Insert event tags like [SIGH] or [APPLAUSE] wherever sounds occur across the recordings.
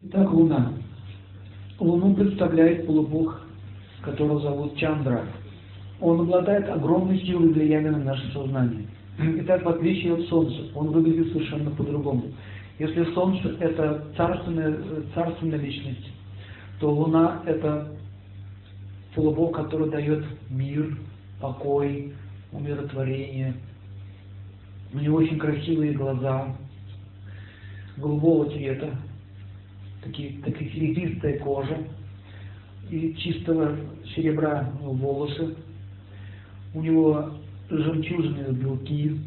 Итак, Луна. Луну представляет полубог, которого зовут Чандра. Он обладает огромной силой влияния на наше сознание. Итак, в отличие от Солнца, он выглядит совершенно по-другому. Если Солнце – это царственная, царственная личность, то Луна – это полубог, который дает мир, покой, умиротворение. У него очень красивые глаза, голубого цвета, такие, такие серебристая кожа и чистого серебра волосы. У него жемчужные белки.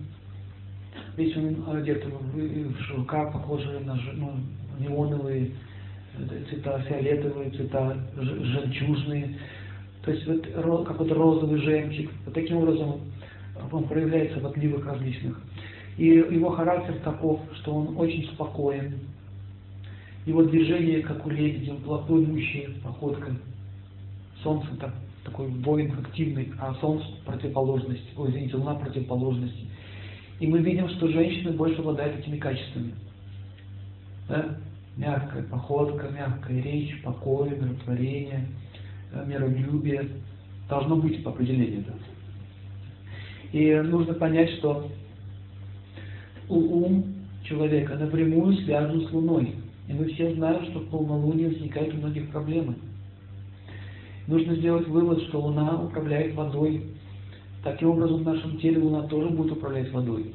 Весь он одет в шелка, похожие на ну, неоновые цвета, фиолетовые цвета, жемчужные. То есть вот какой-то розовый жемчуг. Вот таким образом он проявляется в отливах различных. И его характер таков, что он очень спокоен. Его движение, как у лебедя, он плотной походкой. Солнце так, такой воин активный, а Солнце противоположность, ой, извините, Луна противоположности. И мы видим, что женщины больше обладают этими качествами. Да? Мягкая походка, мягкая речь, покой, миротворение, э, миролюбие. Должно быть по определению. Да? И нужно понять, что ум человека напрямую связан с Луной. И мы все знаем, что в полнолуние возникают у многих проблемы. Нужно сделать вывод, что Луна управляет водой. Таким образом, в нашем теле Луна тоже будет управлять водой.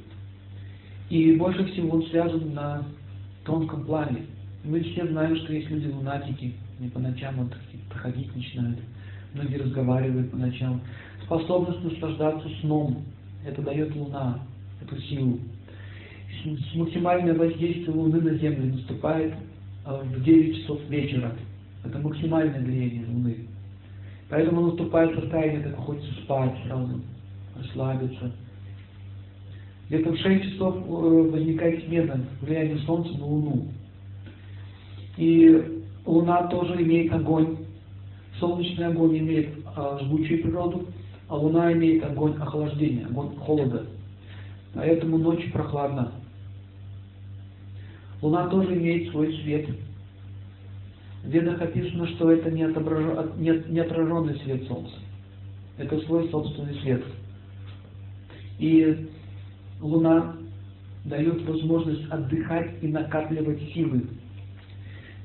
И больше всего он связан на тонком плане. Мы все знаем, что есть люди-лунатики, они по ночам вот проходить начинают. Многие разговаривают по ночам. Способность наслаждаться сном. Это дает Луна, эту силу максимальное воздействие Луны на Землю наступает а, в 9 часов вечера. Это максимальное влияние Луны. Поэтому наступает состояние, как хочется спать сразу, расслабиться. Где-то в 6 часов э, возникает смена влияния Солнца на Луну. И Луна тоже имеет огонь. Солнечный огонь имеет а, жгучую природу, а Луна имеет огонь охлаждения, огонь холода. Поэтому ночь прохладна. Луна тоже имеет свой свет. В ведах описано, что это не, отображ... не, не отраженный свет Солнца. Это свой собственный свет. И Луна дает возможность отдыхать и накапливать силы.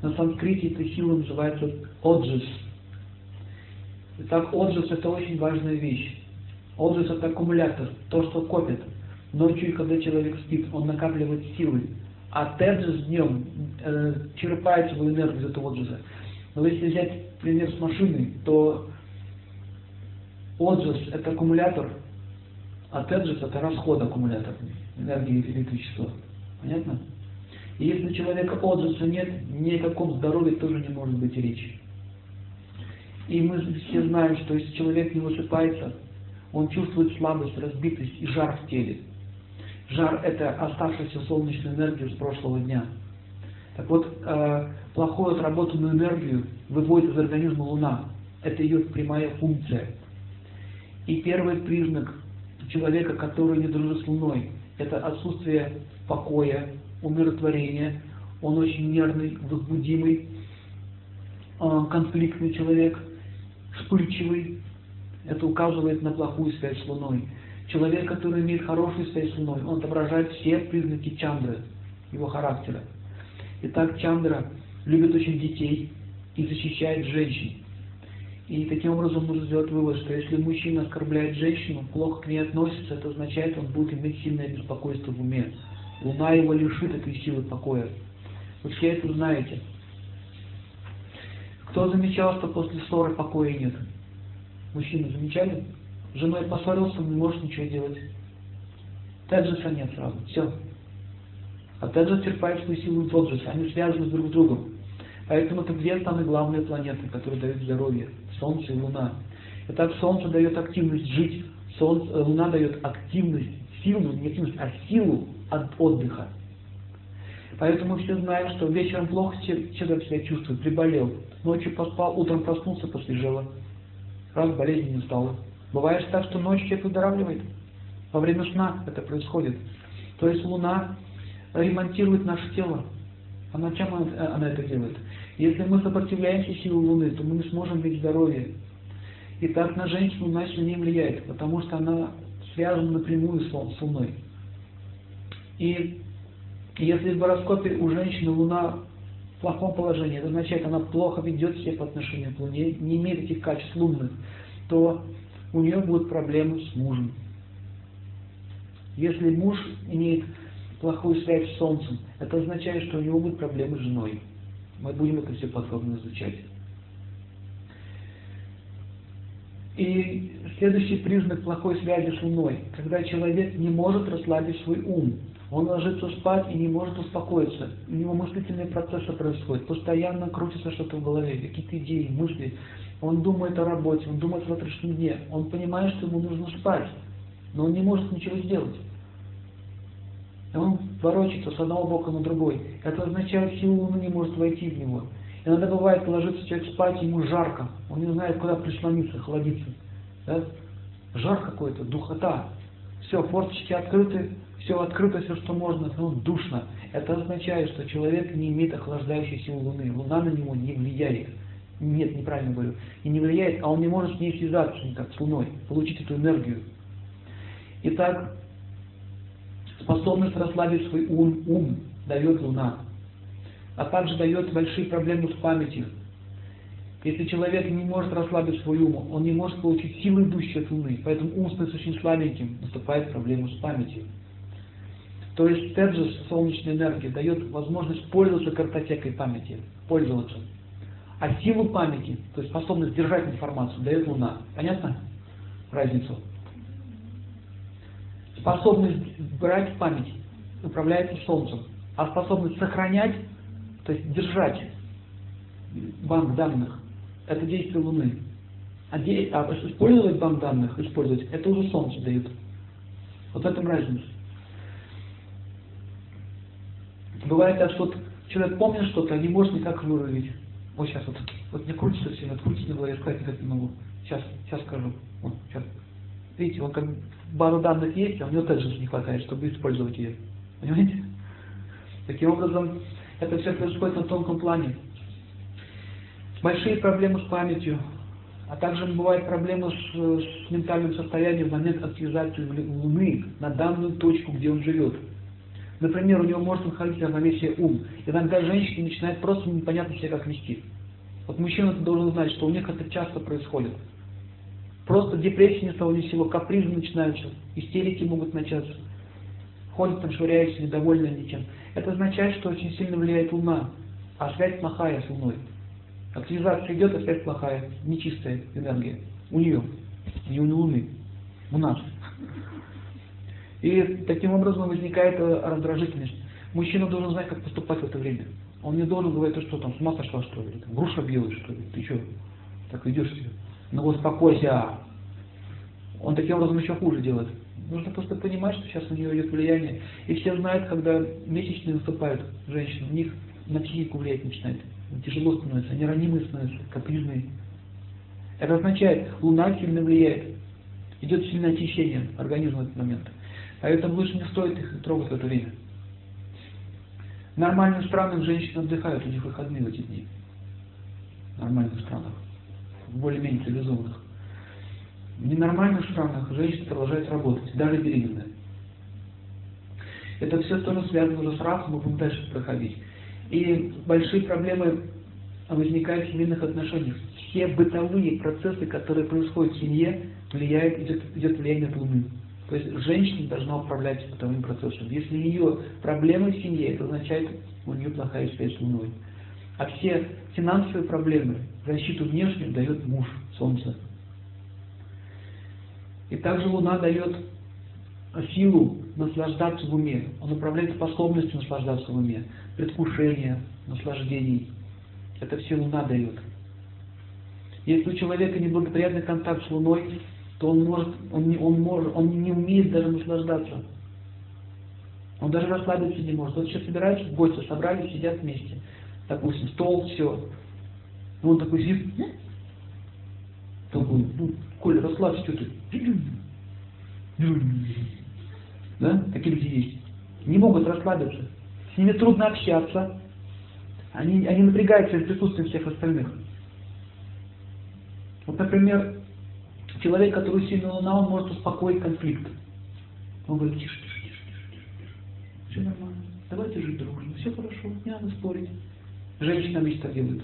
На санскрите эта сила называется оджис. Итак, оджис это очень важная вещь. Оджис это аккумулятор, то, что копит. Ночью, когда человек спит, он накапливает силы а теджес днем э, черпает свою энергию из этого отжиза. Но если взять пример с машиной, то отжиз – это аккумулятор, а теджес – это расход аккумулятора энергии электричества. Понятно? И если у человека отжиса нет, ни о каком здоровье тоже не может быть речи. И мы все знаем, что если человек не высыпается, он чувствует слабость, разбитость и жар в теле. Жар – это оставшаяся солнечная энергия с прошлого дня. Так вот, э, плохую отработанную энергию выводит из организма Луна. Это ее прямая функция. И первый признак человека, который не дружит с Луной, это отсутствие покоя, умиротворения. Он очень нервный, возбудимый, э, конфликтный человек, вспыльчивый. Это указывает на плохую связь с Луной. Человек, который имеет хорошую связь с Луной, он отображает все признаки Чандры, его характера. Итак, Чандра любит очень детей и защищает женщин. И таким образом нужно сделать вывод, что если мужчина оскорбляет женщину, плохо к ней относится, это означает, что он будет иметь сильное беспокойство в уме. Луна его лишит этой силы покоя. Вы все это знаете. Кто замечал, что после ссоры покоя нет? Мужчины замечали? Женой поссорился, не можешь ничего делать. Теджеса нет сразу. Все. А Теджес черпает свою силу из Оджеса. Они связаны друг с другом. Поэтому это две самые главные планеты, которые дают здоровье. Солнце и Луна. Итак, Солнце дает активность жить. Солнце, э, Луна дает активность, силу, не активность, а силу от отдыха. Поэтому все знаем, что вечером плохо человек себя чувствует, приболел. Ночью поспал, утром проснулся, посвежело. Раз болезни не стало. Бывает так, что ночью человек выздоравливает. Во время сна это происходит. То есть Луна ремонтирует наше тело. А на чем она, она это делает? Если мы сопротивляемся силе Луны, то мы не сможем быть здоровье. И так на женщину Луна сильнее влияет, потому что она связана напрямую с Луной. И если в гороскопе у женщины Луна в плохом положении, это означает, она плохо ведет себя по отношению к Луне, не имеет этих качеств лунных, то у нее будут проблемы с мужем. Если муж имеет плохую связь с Солнцем, это означает, что у него будут проблемы с женой. Мы будем это все подробно изучать. И следующий признак плохой связи с Луной, когда человек не может расслабить свой ум. Он ложится спать и не может успокоиться. У него мыслительные процессы происходят. Постоянно крутится что-то в голове, какие-то идеи, мысли. Он думает о работе, он думает о завтрашнем дне. Он понимает, что ему нужно спать, но он не может ничего сделать. И он ворочается с одного бока на другой. Это означает, сила Луны не может войти в него. Иногда бывает, ложится человек спать, ему жарко. Он не знает, куда прислониться, холодиться. Да? Жар какой-то, духота. Все, форточки открыты, все открыто, все, что можно, но душно. Это означает, что человек не имеет охлаждающей силы Луны. Луна на него не влияет. Нет, неправильно говорю. И не влияет, а он не может с ней связаться никак, с Луной, получить эту энергию. Итак, способность расслабить свой ум, ум дает Луна а также дает большие проблемы с памятью. Если человек не может расслабить свой ум, он не может получить силы, идущие от Луны, поэтому ум становится очень слабеньким, наступает проблема с памятью. То есть Теджес, солнечная энергия, дает возможность пользоваться картотекой памяти, пользоваться. А силу памяти, то есть способность держать информацию, дает Луна. Понятно разницу? Способность брать память управляется Солнцем, а способность сохранять то есть держать банк данных, это действие Луны. А, де, а использовать банк данных, использовать, это уже Солнце дает. Вот в этом разница. Бывает так, что человек помнит что-то, а не может никак выразить. Вот сейчас вот, вот мне крутится все, вот крутится на голове, сказать никак не могу. Сейчас, сейчас скажу. Вот, сейчас. Видите, он как база данных есть, а у него также не хватает, чтобы использовать ее. Понимаете? Таким образом, это все происходит на тонком плане. Большие проблемы с памятью, а также бывают проблемы с, с ментальным состоянием в момент активизации Луны на данную точку, где он живет. Например, у него может находиться равновесие ум. Иногда женщина начинает просто непонятно себя как вести. Вот мужчина должен знать, что у них это часто происходит. Просто депрессия ни с того ни сего, капризы начинаются, истерики могут начаться. Ходят там, швыряются, недовольны ничем. Это означает, что очень сильно влияет Луна, а связь плохая с Луной. Активизация идет, а связь плохая, нечистая энергия. У нее, не у Луны, у нас. И таким образом возникает э, раздражительность. Мужчина должен знать, как поступать в это время. Он не должен говорить, ты что там, с ума сошла, что ли? Там, груша белая, что ли? Ты что, так ведешь себя? Ну успокойся. Он таким образом еще хуже делает. Нужно просто понимать, что сейчас у нее идет влияние. И все знают, когда месячные наступают женщины, у них на психику влиять начинает. Тяжело становится, они ранимые становятся, капризные. Это означает, Луна сильно влияет. Идет сильное очищение организма в этот момент. Поэтому лучше не стоит их трогать в это время. Нормальных странах женщины отдыхают, у них выходные в эти дни. В нормальных странах. В более-менее цивилизованных. В ненормальных странах женщина продолжает работать, даже беременная. Это все тоже связано уже с раком, мы будем дальше проходить. И большие проблемы возникают в семейных отношениях. Все бытовые процессы, которые происходят в семье, влияют, идет, идет влияние от Луны. То есть женщина должна управлять бытовым процессом. Если у нее проблемы в семье, это означает, у нее плохая связь с Луной. А все финансовые проблемы, защиту внешнюю дает муж, Солнце. И также Луна дает силу наслаждаться в уме. Он управляет способностью наслаждаться в уме. Предвкушение, наслаждений. Это все Луна дает. Если у человека неблагоприятный контакт с Луной, то он, может, он, не, он, может, он не умеет даже наслаждаться. Он даже расслабиться не может. Вот сейчас собираются в гости, собрались, сидят вместе. Допустим, стол, все. Он такой сидит, такой, ну, Коля, расслабься, что ты? Да? Такие люди есть. Не могут расслабиться. С ними трудно общаться. Они, они напрягаются в присутствии всех остальных. Вот, например, человек, который сильно луна, он может успокоить конфликт. Он говорит, тише, тише, тише, тише, тише. Все нормально. Давайте жить дружно. Все хорошо, не надо спорить. Женщина обычно так делает.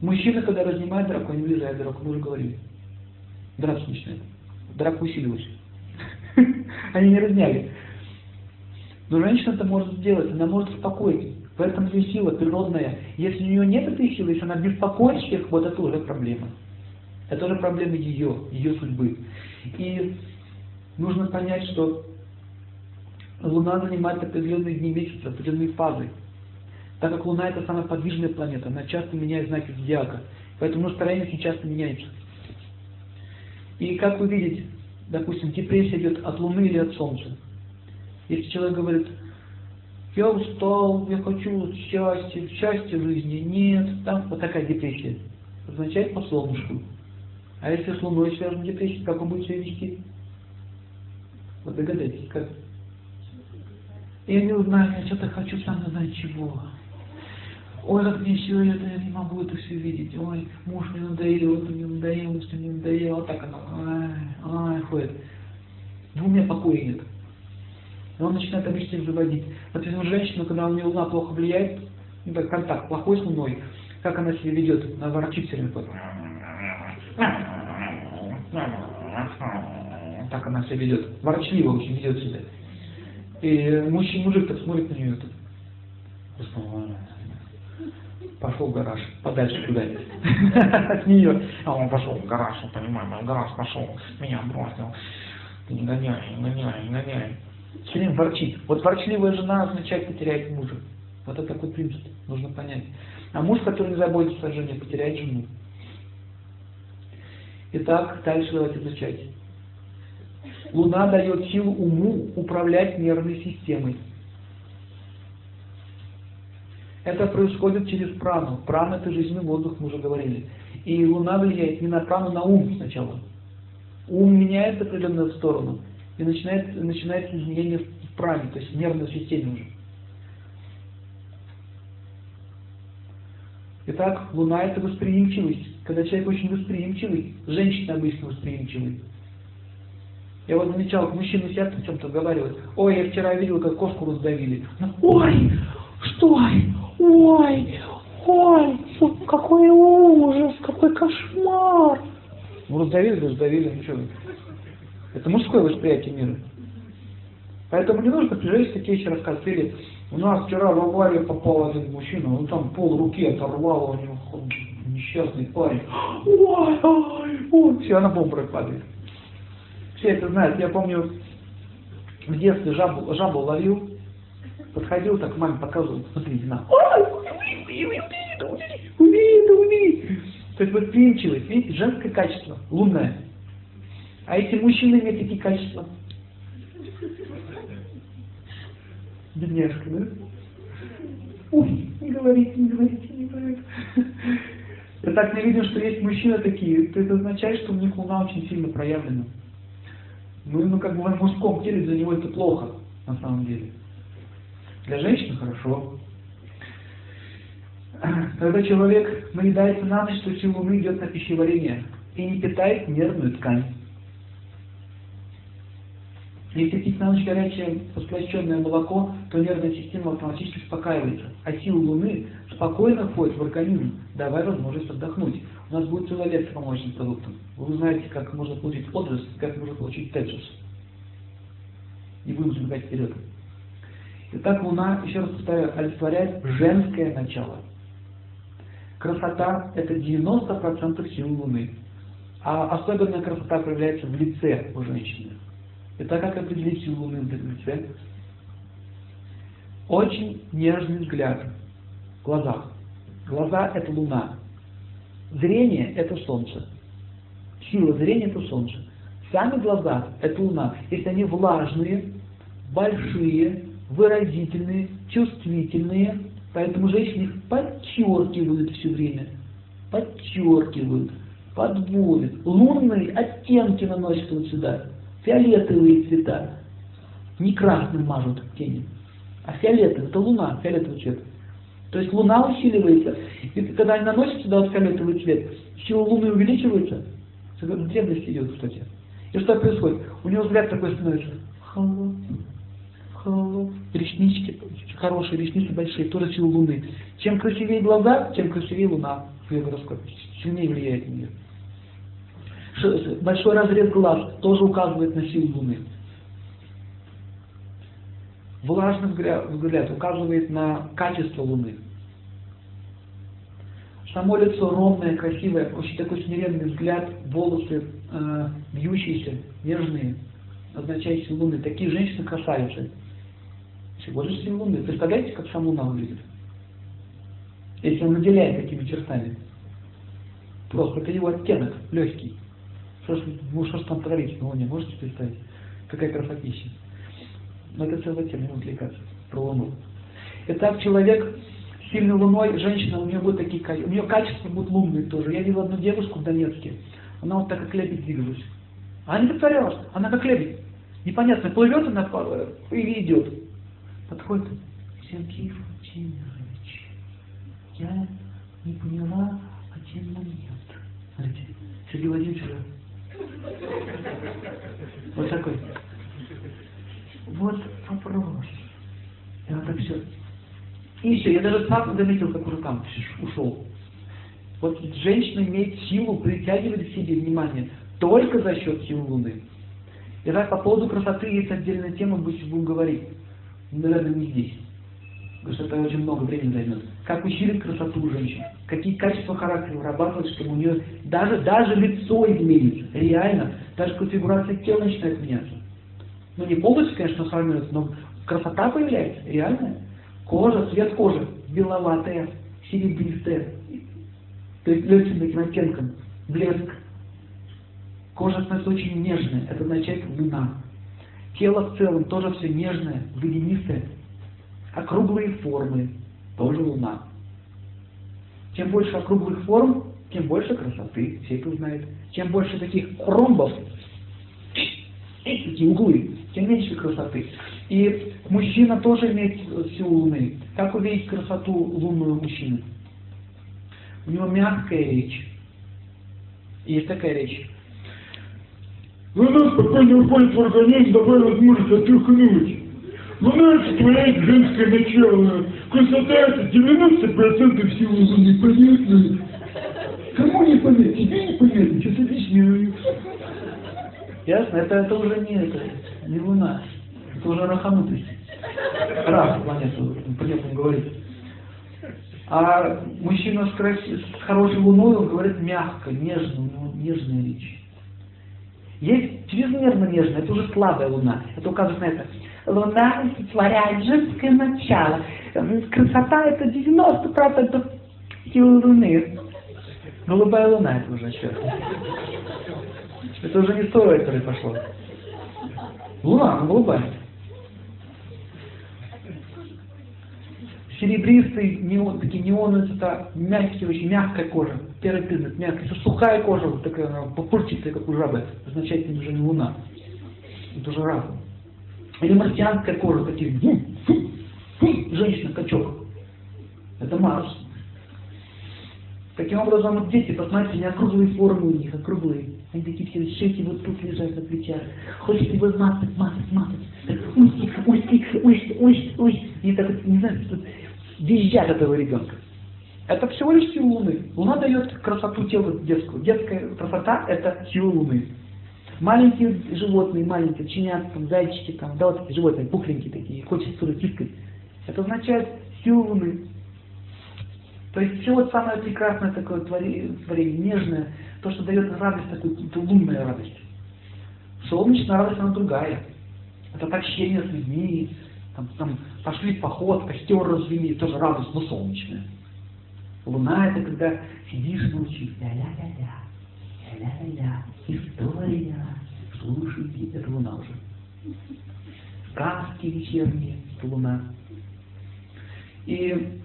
Мужчина, когда разнимает драку, они влезают в драку, мы уже говорили. Драться начинает. Драка усиливалась. [LAUGHS] Они не разняли. Но женщина это может сделать, она может успокоить. Поэтому ее сила природная. Если у нее нет этой силы, если она беспокоит всех, вот это уже проблема. Это уже проблема ее, ее судьбы. И нужно понять, что Луна занимает определенные дни месяца, определенные фазы. Так как Луна это самая подвижная планета, она часто меняет знаки зодиака. Поэтому настроение очень часто меняется. И как вы видите, допустим, депрессия идет от Луны или от Солнца. Если человек говорит, я устал, я хочу счастья, счастья в жизни, нет, там вот такая депрессия. Означает по солнышку. А если с Луной связана депрессия, как он будет себя вести? Вот догадайтесь, как? Я не знаю, я что-то хочу сам не знаю чего. Ой, как мне все это, я не могу это все видеть. Ой, муж мне надоел, это мне надоело, что мне надоело. Вот так оно, ай, ай, ходит. Ну, у меня покоя нет. И он начинает обычно заводить. Если женщина, когда у нее луна плохо влияет, ну, так, контакт плохой с луной, как она себя ведет? Она ворчит все время. Так она себя ведет. Ворчливо очень ведет себя. И мужчина, мужик так смотрит на нее. Пошел в гараж, подальше куда-нибудь [LAUGHS] от нее. А он пошел в гараж, он понимаешь, в гараж пошел, меня бросил. Не гоняй, не гоняй, не гоняй. Все время ворчит. Вот ворчливая жена означает потеряет мужа. Вот это такой принцип, нужно понять. А муж, который не заботится о жене, потеряет жену. Итак, дальше давайте изучать. Луна дает силу уму управлять нервной системой. Это происходит через прану. Прана это жизненный воздух, мы уже говорили. И Луна влияет не на прану, на ум сначала. Ум меняется в определенную сторону. И начинает, начинается изменение в пране, то есть в нервной системе уже. Итак, Луна это восприимчивость. Когда человек очень восприимчивый, женщина обычно восприимчивый. Я вот замечал, мужчины сидят о чем-то разговаривают. Ой, я вчера видел, как кошку раздавили. Ой, что? Ой, ой, какой ужас, какой кошмар. Ну, раздавили, раздавили, ну что. Это мужское восприятие мира. Поэтому не нужно прижечь такие вещи рассказывать. У нас вчера в аварию попал один мужчина, он там пол руки оторвал, у него несчастный парень. Ой, ой, ой, все, она бомбой падает. Все это знают. Я помню, в детстве жабу, жабу ловил, подходил, так маме показывал, смотрите на. Ой, убери, убери, убери, убери. То есть восприимчивость, видите, женское качество, лунное. А эти мужчины имеют такие качества. Бедняжка, да? Ой, не говорите, не говорите, не говорите. Я так не видим, что есть мужчины такие, то это означает, что у них луна очень сильно проявлена. Ну, ну как бы в мужском теле для него это плохо, на самом деле. Для женщины хорошо. Когда человек наедается на ночь, то сила луны идет на пищеварение и не питает нервную ткань. Если пить на ночь горячее расплощенное молоко, то нервная система автоматически успокаивается, а сила Луны спокойно входит в организм, давая возможность отдохнуть. У нас будет целая лекция по молочным продуктам. Вы узнаете, как можно получить отрасль, как можно получить тетсус. Не будем забегать вперед. Итак, Луна, еще раз повторяю, олицетворяет женское начало. Красота – это 90% сил Луны. А особенная красота проявляется в лице у женщины. Это как определить силу Луны в лице? Очень нежный взгляд в глазах. Глаза – это Луна. Зрение – это Солнце. Сила зрения – это Солнце. Сами глаза – это Луна. Если они влажные, большие, выразительные, чувствительные, поэтому женщины их подчеркивают все время. Подчеркивают, подводят. Лунные оттенки наносят вот сюда фиолетовые цвета. Не красным мажут тени, а фиолетовый, это луна, фиолетовый цвет. То есть Луна усиливается. И когда они наносят сюда вот фиолетовый цвет, сила Луны увеличивается. В древности идет, кстати. И что происходит? У него взгляд такой становится. Холоп, холоп. Реснички, хорошие ресницы большие, тоже сила Луны. Чем красивее глаза, тем красивее Луна в ее гороскопе. Сильнее влияет на нее. Большой разрез глаз тоже указывает на силу Луны. Влажный взгляд указывает на качество Луны. Само лицо ровное, красивое, очень такой смиренный взгляд, волосы э, бьющиеся, нежные, силу Луны. Такие женщины красавицы. Всего лишь силу Луны. Представляете, как сам Луна выглядит? Если он наделяет такими чертами. Просто это его оттенок, легкий. Что ж, ну что ж там творить на Луне, можете представить? Какая красотища. Но это целая тема, не отвлекаться. Про Луну. Итак, человек с сильной луной, женщина, у нее будут такие у нее качества будут лунные тоже. Я видел одну девушку в Донецке, она вот так как лебедь двигалась. А не притворялась, она как лебедь. Непонятно, плывет она или идет. Подходит, Сергей Владимирович, я не поняла один момент. Сергей Владимирович вот такой. Вот вопрос. И вот так все. И все, я даже сам заметил, как там ушел. Вот женщина имеет силу притягивать к себе внимание только за счет силы Луны. Так по поводу красоты есть отдельная тема, будем говорить. Наверное, не здесь. Это очень много времени займет. Как усилить красоту женщин. Какие качества характера вырабатывать, чтобы у нее даже, даже лицо изменится. Реально. Даже конфигурация тела начинает меняться. Ну не полностью, конечно, сформируется, но красота появляется, реальная. Кожа, цвет кожи беловатая, серебристая, то есть легким таким оттенком, блеск. Кожа становится очень нежная, это означает луна. Тело в целом тоже все нежное, водянистое. Округлые формы, тоже луна. Чем больше округлых форм, тем больше красоты, все это знают. Чем больше таких ромбов, такие углы, тем меньше красоты. И мужчина тоже имеет силу Луны. Как увидеть красоту лунную мужчины? У него мягкая речь. Есть такая речь. Луна спокойно уходит в организм, давая возможность отдохнуть. Луна олицетворяет женское начало. Красота это 90% силы Луны, понятно? Кому не понятно? Тебе не понятно, ты объясняю. Ясно? Это, это уже не, это, не Луна. Это уже раханутость. Рах планету, по говорит. А мужчина с, крас... с хорошей луной, он говорит мягко, нежно, у него нежная речь. Есть чрезмерно нежная, это уже слабая луна. Это указывает на это. Луна олицетворяет женское начало. Красота это 90% силы Луны. Голубая луна это уже что. Это уже не с той которой пошло. Луна, она голубая. Серебристый, неон, такие неоны, это мягкие, очень мягкая кожа. Первый признак, мягкая. Если сухая кожа, вот такая, она попурчатая, как у жабы, означает, это уже не луна. Это уже рак. Или марсианская кожа, такие, женщина-качок. Это Марс. Таким образом, вот дети, посмотрите, не округлые формы у них, округлые. Они такие все щеки вот тут лежат на плечах. Хочется его мазать, мазать, мазать. Ой, ой, ой, ой, ой. И так, не знаю, что визжат этого ребенка. Это всего лишь сила Луны. Луна дает красоту тела детскую. Детская красота – это сила Луны. Маленькие животные, маленькие, чинят, там, зайчики, там, да, вот такие животные, пухленькие такие, хочется туда тискать. Это означает силу Луны. То есть все вот самое прекрасное такое творение, нежное, то, что дает радость, такую лунная радость. Солнечная радость, она другая. Это общение с людьми, там, там пошли в поход, костер развели, тоже радость, но солнечная. Луна это когда сидишь ночью, ля-ля-ля-ля, ля-ля-ля, слушайте, это луна уже. Сказки вечерние, луна. И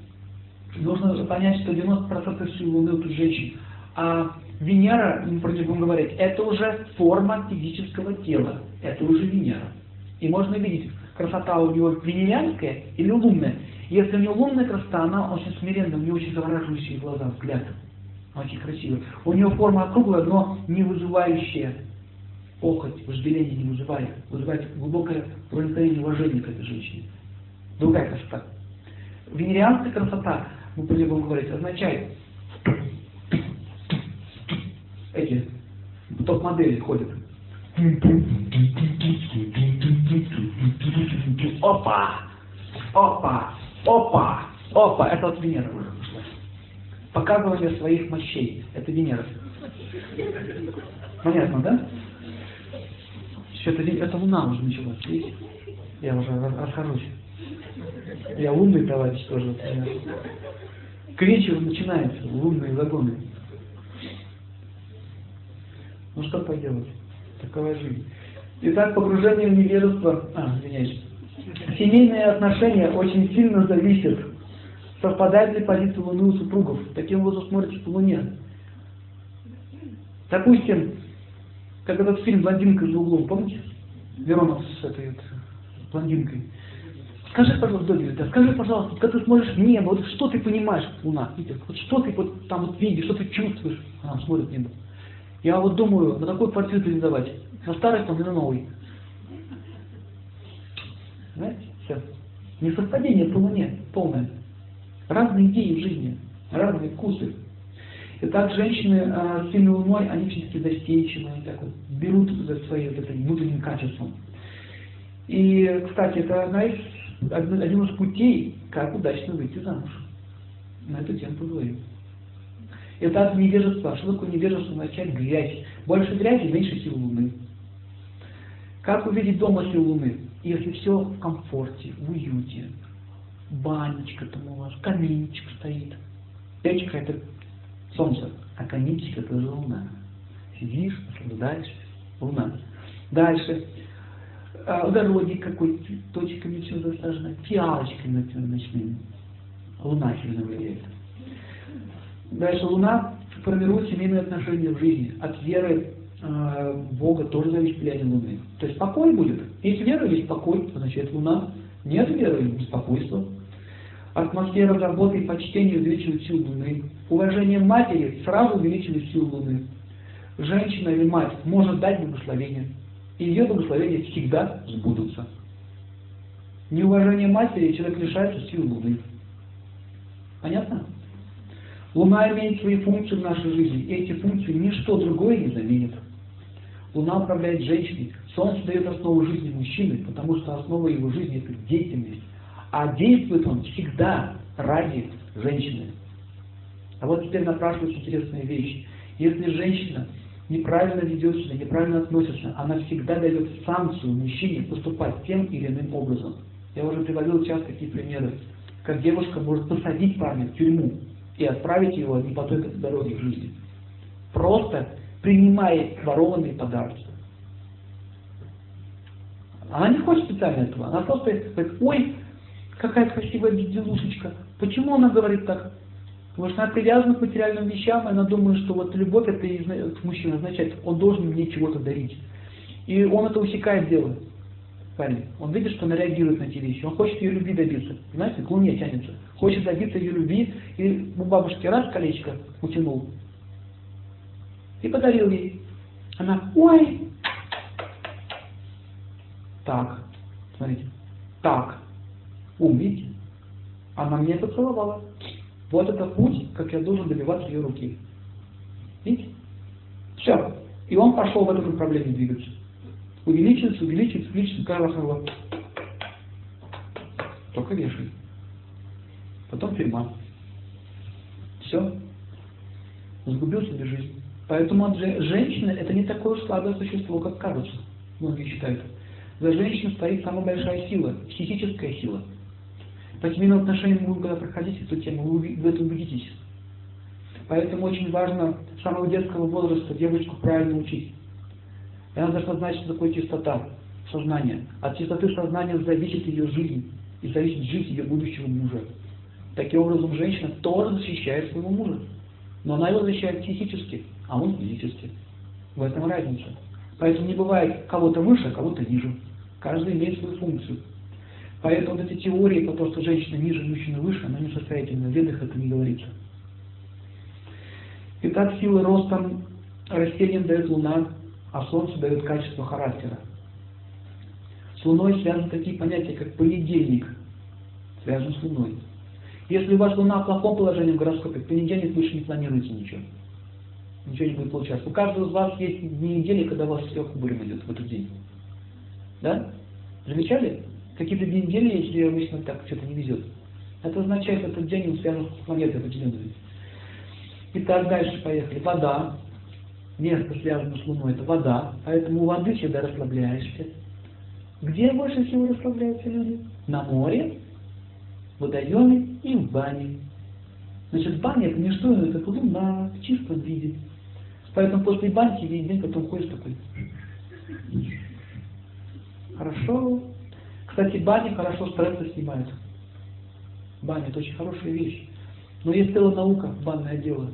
нужно понять, что 90% сил Луны у женщин. А Венера, мы про говорить, это уже форма физического тела. Это уже Венера. И можно видеть, красота у него венерианская или лунная. Если у нее лунная красота, она очень смиренная, у нее очень завораживающие глаза, взгляд. Очень красивая. У нее форма округлая, но не вызывающая похоть, вожделение не вызывает. Вызывает глубокое проникновение уважения к этой женщине. Другая красота. Венерианская красота, мы будем говорить, означает эти топ-модели ходят. Опа! Опа! Опа! Опа! Это уже пошла. Показывание своих мощей. Это Венера. Понятно, да? Все, это, это Луна уже началась. Видите? Я уже расхожусь. Я лунный товарищ тоже. Вот, к вечеру начинаются лунные загоны. Ну что поделать? Такова жизнь. Итак, погружение в невежество, а, извиняюсь. Семейные отношения очень сильно зависят, совпадает ли позиция Луны у супругов. Таким образом смотрите по Луне. Допустим, как этот фильм «Блондинка за углом», помните? Веронов с этой вот блондинкой. Скажи, пожалуйста, дочь, да, скажи, пожалуйста, когда ты смотришь в небо, вот что ты понимаешь, Луна, видите, вот что ты вот там вот видишь, что ты чувствуешь, она смотрит в небо. Я вот думаю, на какой квартиру претендовать? На старый там или на новый? Знаете, все. Несовпадение по Луне полное. Разные идеи в жизни, разные вкусы. Итак, женщины э, с сильной луной, они все-таки застенчивые, так вот, берут за свои вот это внутренним качеством. И, кстати, это одна из, один из путей, как удачно выйти замуж. На эту тему поговорим. Это от невежества. Что такое невежество? Начать грязь. Больше грязи, меньше сил Луны. Как увидеть дома силу Луны? Если все в комфорте, в уюте. Банечка там у вас, каминчик стоит. Печка это солнце, а каминчик это же Луна. Сидишь, наслаждаешься. Луна. Дальше. А, огородик какой, точками все засажено, фиалочками ночными. Луна сильно влияет. Дальше Луна формирует семейные отношения в жизни. От веры э, Бога тоже зависит влияние Луны. То есть покой будет. Есть вера, есть покой, значит Луна. Нет веры, беспокойство. Атмосфера заботы и почтения увеличивает силу Луны. Уважение матери сразу увеличивает силу Луны. Женщина или мать может дать благословение. И ее благословения всегда сбудутся. Неуважение матери человек лишается силы Луны. Понятно? Луна имеет свои функции в нашей жизни, и эти функции ничто другое не заменит. Луна управляет женщиной, Солнце дает основу жизни мужчины, потому что основа его жизни – это деятельность. А действует он всегда ради женщины. А вот теперь напрашивается интересная вещь. Если женщина неправильно ведет себя, неправильно относится, она всегда дает санкцию мужчине поступать тем или иным образом. Я уже приводил часто такие примеры, как девушка может посадить парня в тюрьму, и отправить его не по той дороге в жизни. Просто принимая ворованные подарки. Она не хочет специально этого. Она просто говорит, ой, какая красивая безделушечка. Почему она говорит так? Потому что она привязана к материальным вещам, и она думает, что вот любовь это к мужчине означает, он должен мне чего-то дарить. И он это усекает дело парень, он видит, что она реагирует на эти вещи, он хочет ее любви добиться, знаете, к луне тянется, хочет добиться ее любви, и у бабушки раз колечко утянул, и подарил ей. Она, ой, так, смотрите, так, ум, видите? Она мне поцеловала. Вот это путь, как я должен добиваться ее руки. Видите? Все. И он пошел в этом направлении двигаться увеличивается, увеличивается, увеличивается, раз вот, только вешай. Потом тюрьма. Все. Сгубил себе жизнь. Поэтому женщина это не такое слабое существо, как кажется. Многие считают. За женщиной стоит самая большая сила, психическая сила. По семейным отношениям будем когда проходить эту тему, вы в этом убедитесь. Поэтому очень важно с самого детского возраста девочку правильно учить. И она должна знать, что такое чистота сознания. От чистоты сознания зависит ее жизнь и зависит жизнь ее будущего мужа. Таким образом, женщина тоже защищает своего мужа. Но она его защищает психически, а он физически. В этом разница. Поэтому не бывает кого-то выше, а кого-то ниже. Каждый имеет свою функцию. Поэтому эти теории по то, что женщина ниже, мужчина выше, она несостоятельна. В ведах это не говорится. Итак, силы роста растениям дает Луна, а Солнце дает качество характера. С Луной связаны такие понятия, как понедельник, связан с Луной. Если у вас Луна в плохом положении в гороскопе, в понедельник больше не планируете ничего. Ничего не будет получаться. У каждого из вас есть дни недели, когда у вас сверху буря идет в этот день. Да? Замечали? Какие-то дни недели, если обычно так что-то не везет. Это означает, этот день он связан с планетой определенной. Итак, дальше поехали. Вода. Место связано с Луной, это вода. Поэтому у воды всегда расслабляешься. Где больше всего расслабляются люди? На море, в водоеме и в бане. Значит, баня это не что это луна в чистом виде. Поэтому после баньки весь день потом ходишь такой. Хорошо. Кстати, баня хорошо стрессы снимает. Баня это очень хорошая вещь. Но есть целая наука, банное дело.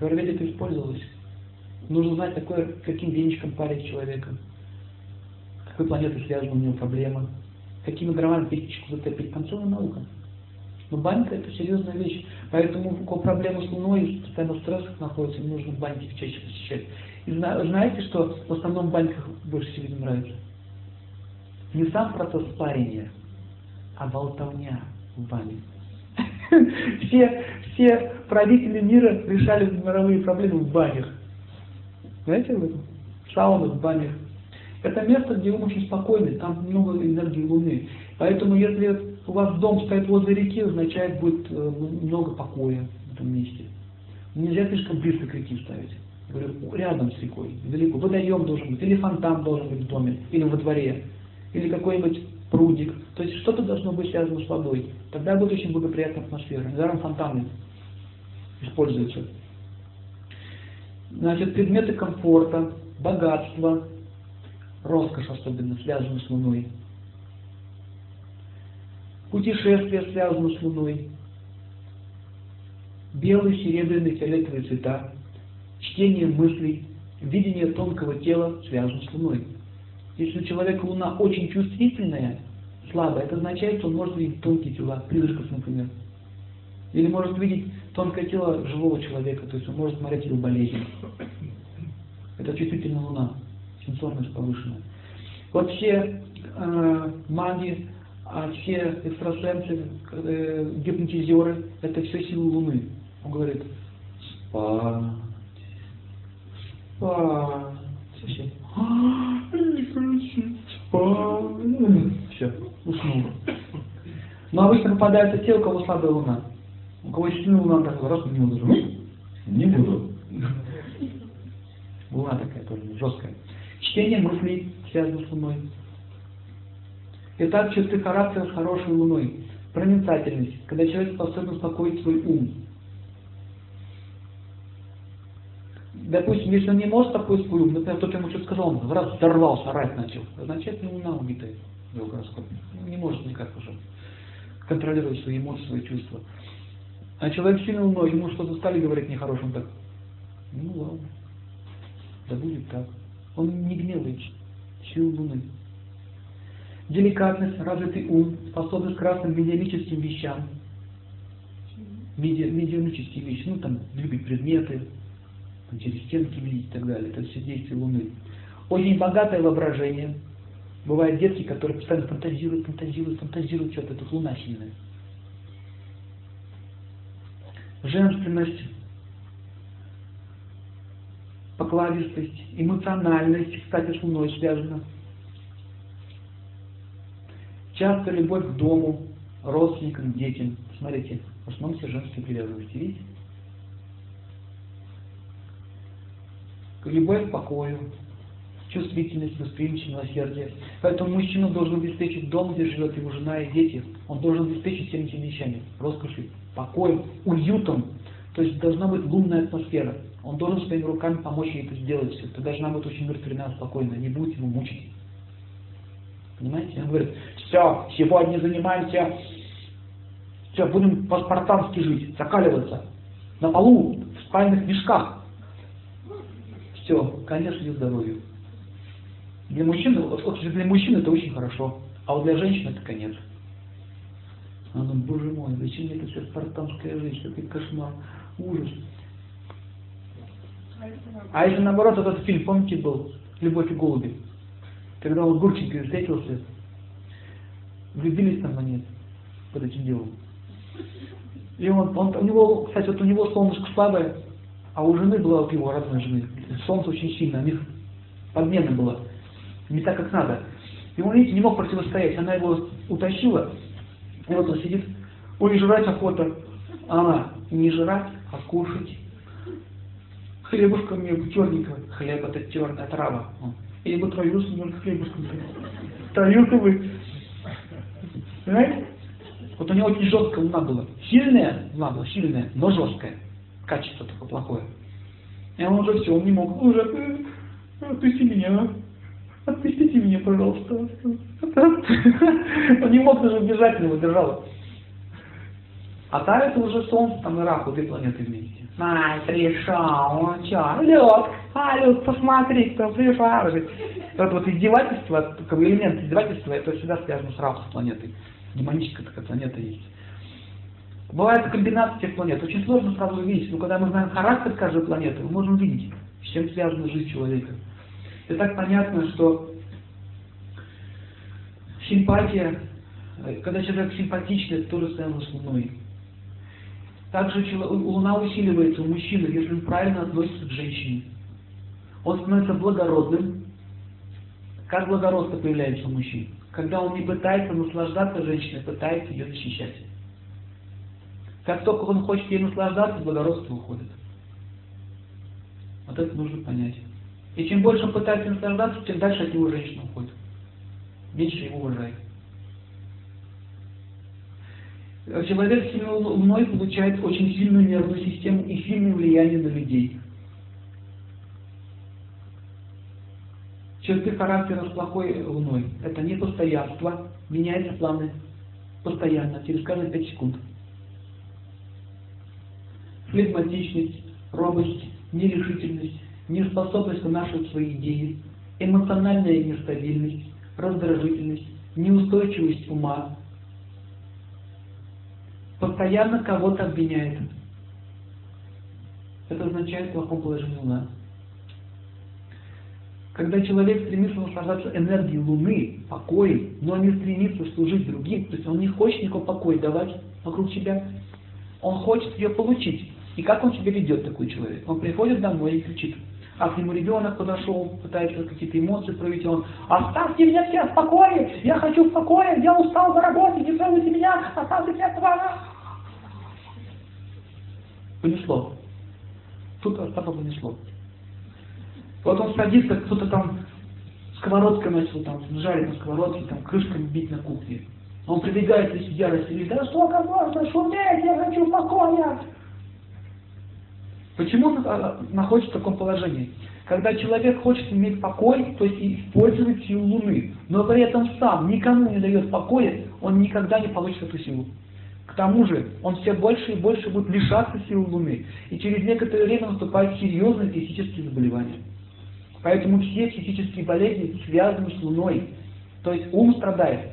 В Аюрведе это использовалось. Нужно знать, такое, каким веничком парить человека. Какой планетой связана у него проблема. Какими граммами печечку затопить. Там целая наука. Но банька это серьезная вещь. Поэтому у кого проблемы с луной, постоянно в стрессах находится, нужно баньки чаще посещать. И знаете, что в основном баньках больше всего нравится? Не сам процесс парения, а болтовня в бане. [LAUGHS] Все, все правители мира решали мировые проблемы в банях. Знаете об этом? В саунах, в банях. Это место, где ум очень спокойный, там много энергии Луны. Поэтому если у вас дом стоит возле реки, означает будет э, много покоя в этом месте. Нельзя слишком близко к реке ставить. Говорю, рядом с рекой, далеко. Водоем должен быть, или фонтан должен быть в доме, или во дворе, или какой-нибудь прудик. То есть что-то должно быть связано с водой. Тогда будет очень благоприятная атмосфера. Недаром фонтаны используются. Значит, предметы комфорта, богатства, роскошь особенно, связаны с Луной. Путешествия связаны с Луной. Белый, серебряный, фиолетовые цвета. Чтение мыслей, видение тонкого тела связано с Луной. Если у человека Луна очень чувствительная, слабая, это означает, что он может видеть тонкие тела, призраков, например. Или может видеть тонкое тело живого человека, то есть он может смотреть его болезнь. Это чувствительная Луна, сенсорность повышенная. Вот все э, маги, а все экстрасенсы, э, гипнотизеры, это все силы Луны. Он говорит, спать, спать. Все, все, уснул. Но обычно попадается те, у кого слабая луна. У кого есть сильная луна, так раз не буду. Не буду. Луна такая тоже жесткая. Чтение мыслей связано с луной. Итак, черты характера с хорошей луной. Проницательность, когда человек способен успокоить свой ум. Допустим, если он не может свой ум, например, кто-то ему что-то сказал, он раз взорвался, орать начал. Означает, не луна убитая в его гороскопе. Не может никак уже контролировать свои эмоции, свои чувства. А человек сильно луной, ему что-то стали говорить нехорошим, он так, ну ладно, да будет так. Он не гневается, силу луны деликатность, развитый ум, способность к разным медиалическим вещам, меди, медиумические вещи, ну там двигать предметы, через стенки видеть и так далее, это все действия Луны. Очень богатое воображение. Бывают детки, которые постоянно фантазируют, фантазируют, фантазируют что-то, это Луна сильная. Женственность, покладистость, эмоциональность, кстати, с Луной связана. Часто любовь к дому, родственникам, детям. Смотрите, в основном все женские привязанности, видите? Любовь к покою, чувствительность, восприимчивость, милосердие. Поэтому мужчина должен обеспечить дом, где живет его жена и дети. Он должен обеспечить всеми этими вещами. Роскошью, покоем, уютом. То есть должна быть лунная атмосфера. Он должен своими руками помочь ей это сделать все. Это должна быть очень миротворена, спокойная, не будет его мучить. Понимаете? Он говорит, все, сегодня занимаемся, все, будем по-спартански жить, закаливаться. На полу, в спальных мешках. Все, конец ее здоровью. Для мужчин, вот, вот для мужчин это очень хорошо, а вот для женщин это конец. Она думает, боже мой, зачем мне это все спартанская жизнь, какой кошмар, ужас. А если наоборот, этот фильм, помните, был «Любовь и голуби»? Когда он Гурченко встретился, влюбились там они под этим делом. И он, он, у него, кстати, вот у него солнышко слабое, а у жены была, вот его родной жены, солнце очень сильное, у них подмена была, не так, как надо. И он, видите, не мог противостоять, она его утащила, и вот он сидит, ой, жрать охота, а она, не жрать, а кушать. Хлебушка мне черненького, хлеб это черная трава. И бы троюсь немножко хлебушком. Троюсь вы. Понимаете? Вот у него очень жесткая луна была. Сильная луна была, сильная, но жесткая. Качество такое плохое. И он уже все, он не мог. Уже, э, отпусти меня. Отпустите меня, пожалуйста. Он не мог даже бежать, не выдержал. А та это уже Солнце, там и Раху, две планеты вместе. Ай, пришел, он чё, Люк, а, Люк, посмотри, кто пришел. Это вот издевательство, элемент издевательства, это всегда связано с Раху, с планетой. Демоническая такая планета есть. Бывает комбинация этих планет. Очень сложно сразу увидеть, но когда мы знаем характер каждой планеты, мы можем видеть, с чем связана жизнь человека. И так понятно, что симпатия, когда человек симпатичный, это тоже связано с Луной. Также Луна усиливается у мужчины, если он правильно относится к женщине. Он становится благородным. Как благородство появляется у мужчин? Когда он не пытается наслаждаться женщиной, пытается ее защищать. Как только он хочет ей наслаждаться, благородство уходит. Вот это нужно понять. И чем больше он пытается наслаждаться, тем дальше от него женщина уходит. Меньше его уважает. Человек с луной получает очень сильную нервную систему и сильное влияние на людей. Черты характера с плохой луной – это непостоянство, меняется планы постоянно, через каждые 5 секунд. Флегматичность, робость, нерешительность, неспособность вынашивать свои идеи, эмоциональная нестабильность, раздражительность, неустойчивость ума, постоянно кого-то обвиняет. Это означает в плохом положении Луна. Когда человек стремится наслаждаться энергией Луны, покоем, но не стремится служить другим, то есть он не хочет никакого покоя давать вокруг себя, он хочет ее получить. И как он себя ведет, такой человек? Он приходит домой и кричит, а к нему ребенок подошел, пытается какие-то эмоции проявить, он «Оставьте меня все в покое! Я хочу в покое! Я устал за работой! Не трогайте меня! Оставьте меня в покое!» Понесло. Тут Остапа понесло. Вот он садится, кто-то там сковородкой начал там жарить на сковородке, там крышками бить на кухне. Он прибегает из ярости и говорит, да сколько можно шуметь, я хочу покоя. Почему он находится в таком положении? Когда человек хочет иметь покой, то есть использовать силу Луны, но при этом сам никому не дает покоя, он никогда не получит эту силу. К тому же, он все больше и больше будет лишаться силы Луны, и через некоторое время наступают серьезные физические заболевания. Поэтому все психические болезни связаны с Луной. То есть ум страдает.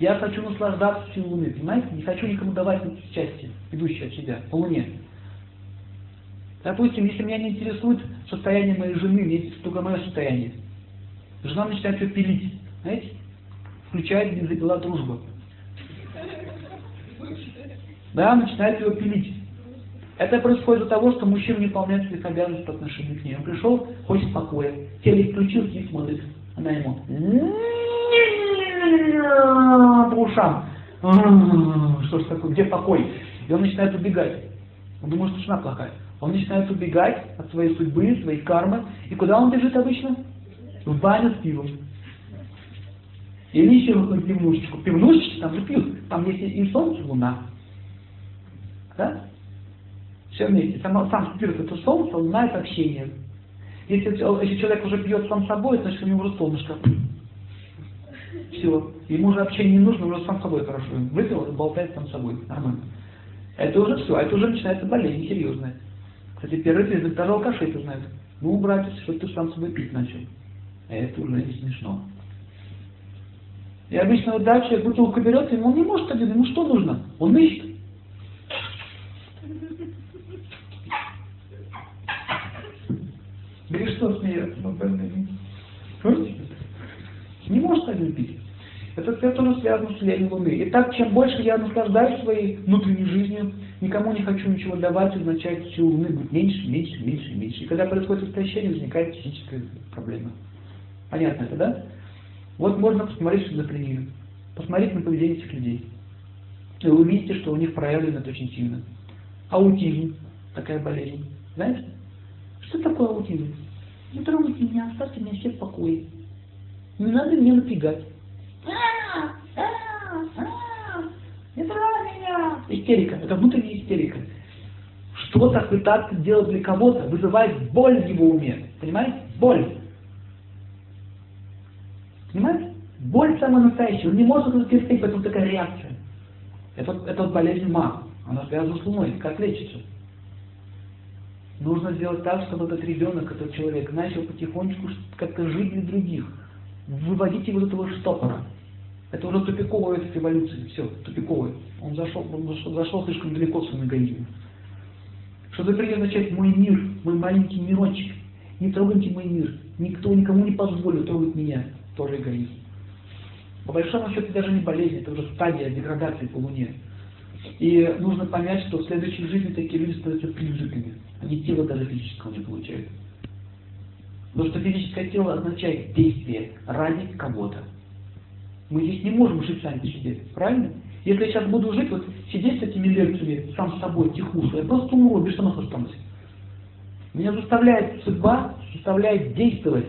Я хочу наслаждаться силой Луны, понимаете? Не хочу никому давать счастье, идущее от себя, по Луне. Допустим, если меня не интересует состояние моей жены, мне интересует только мое состояние. Жена начинает ее пилить, знаете? Включает бензопила дружба. Да, начинает его пилить. Это происходит из-за того, что мужчина не выполняет своих обязанностей по отношению к ней. Он пришел, хочет покоя. Телек включил и смотрит. Она ему по ушам. Что ж такое, где покой? И он начинает убегать. Он думает, что жена плохая. Он начинает убегать от своей судьбы, своей кармы. И куда он бежит обычно? В баню с пивом. Или еще в пивнушечку. Пивнушечки там же пьют. Там есть и солнце, и луна. Да? Все вместе. Сам, сам спирт это солнце, луна это общение. Если, если человек уже пьет сам собой, значит у него уже солнышко. Все. Ему уже общение не нужно, уже сам собой хорошо. Выпил, болтает сам собой. Нормально. Это уже все, это уже начинается болезнь серьезная. Кстати, первый признак, даже алкаши это знают. Ну, братец, что ты сам собой пить начал. Это уже не смешно. И обычно вот дальше бутылку берет, и он не может один, ему что нужно? Он ищет. Что смеется, мы больные. Не может один пить. Это, это тоже связано с влиянием Луны. Так, чем больше я наслаждаюсь своей внутренней жизнью, никому не хочу ничего давать, означает, что Луны будет меньше, меньше, меньше, меньше. И когда происходит истощение, возникает физическая проблема. Понятно это, да? Вот можно посмотреть шизофрению, посмотреть на поведение этих людей. И вы увидите, что у них проявлено это очень сильно. Аутизм, такая болезнь. Знаете? Что такое аутизм? Не трогайте меня, оставьте меня все в покое. Не надо меня напрягать. Не трогай меня! Истерика. Это внутренняя истерика. Что-то пытаться делать для кого-то вызывает боль в его уме. Понимаете? Боль. Понимаете? Боль самая настоящая. Он не может терпеть, поэтому такая реакция. Это, это вот болезнь ма. Она связана с луной. Как лечится? Нужно сделать так, чтобы этот ребенок, этот человек начал потихонечку как-то жить для других. Выводить его из этого штопора. Это уже тупиковая эволюция. Все, тупиковая. Он зашел, он зашел, слишком далеко в. Что запрет означает мой мир, мой маленький мирочек. Не трогайте мой мир. Никто никому не позволит трогать меня. Тоже эгоизм. По большому счету это даже не болезнь, это уже стадия деградации по Луне. И нужно понять, что в следующей жизни такие люди становятся призраками. Они тело даже физического не получают. Потому что физическое тело означает действие ради кого-то. Мы здесь не можем жить сами себе, правильно? Если я сейчас буду жить, вот сидеть с этими лекциями сам с собой тихушно, я просто умру, без штанов останусь. Меня заставляет судьба, заставляет действовать.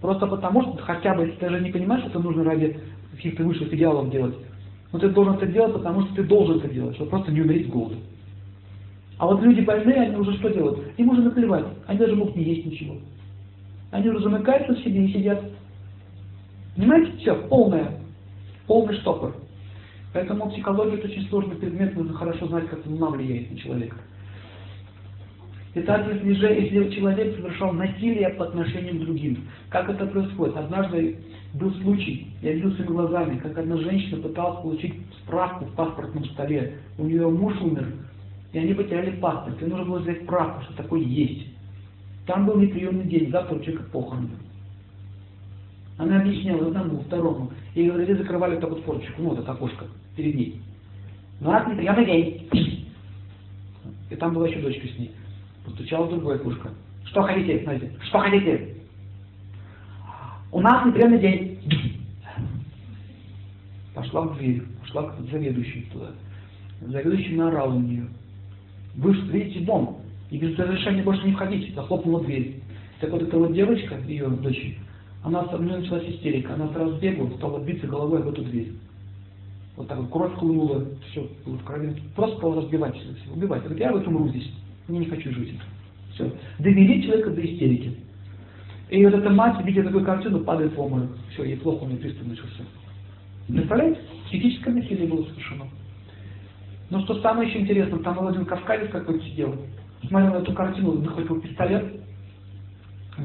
Просто потому, что хотя бы, если ты даже не понимаешь, что это нужно ради каких-то высших идеалов делать, но ты должен это делать, потому что ты должен это делать, чтобы просто не умереть с голоду. А вот люди больные, они уже что делают? Им уже наплевать, они даже могут не есть ничего. Они уже замыкаются в себе и сидят. Понимаете, все, полное, полный штопор. Поэтому психология это очень сложный предмет, нужно хорошо знать, как луна влияет на человека. Итак, если, же, если человек совершал насилие по отношению к другим, как это происходит? Однажды был случай, я видел своими глазами, как одна женщина пыталась получить справку в паспортном столе. У нее муж умер, и они потеряли паспорт. И нужно было взять справку, что такое есть. Там был неприемный день, завтра у человека похороны. Она объясняла одному, второму. И говорили, закрывали так вот форточку, ну вот это окошко перед ней. Но раз неприемный день. И там была еще дочка с ней. Постучала в другое. Что хотите, знаете? Что хотите? У нас неприемный день. Пошла в дверь, пошла к заведующей туда. Заведующий наорал на нее. Вы видите дом, и без разрешения больше не входите. Захлопнула дверь. Так вот эта вот девочка, ее дочь, она, у нее началась истерика. Она сразу бегала, стала биться головой об эту дверь. Вот так вот кровь хлынула, все, было в крови. Просто стала разбивать все, убивать. Говорит, я вот умру здесь. Я не хочу жить. Все. Довели человека до истерики. И вот эта мать, видя такую картину, падает в обморок. Все, ей плохо, у нее приступ начался. Представляете? Психическое насилие было совершено. Но что самое еще интересное, там один кавказец какой-то сидел, смотрел на эту картину, выхватил пистолет,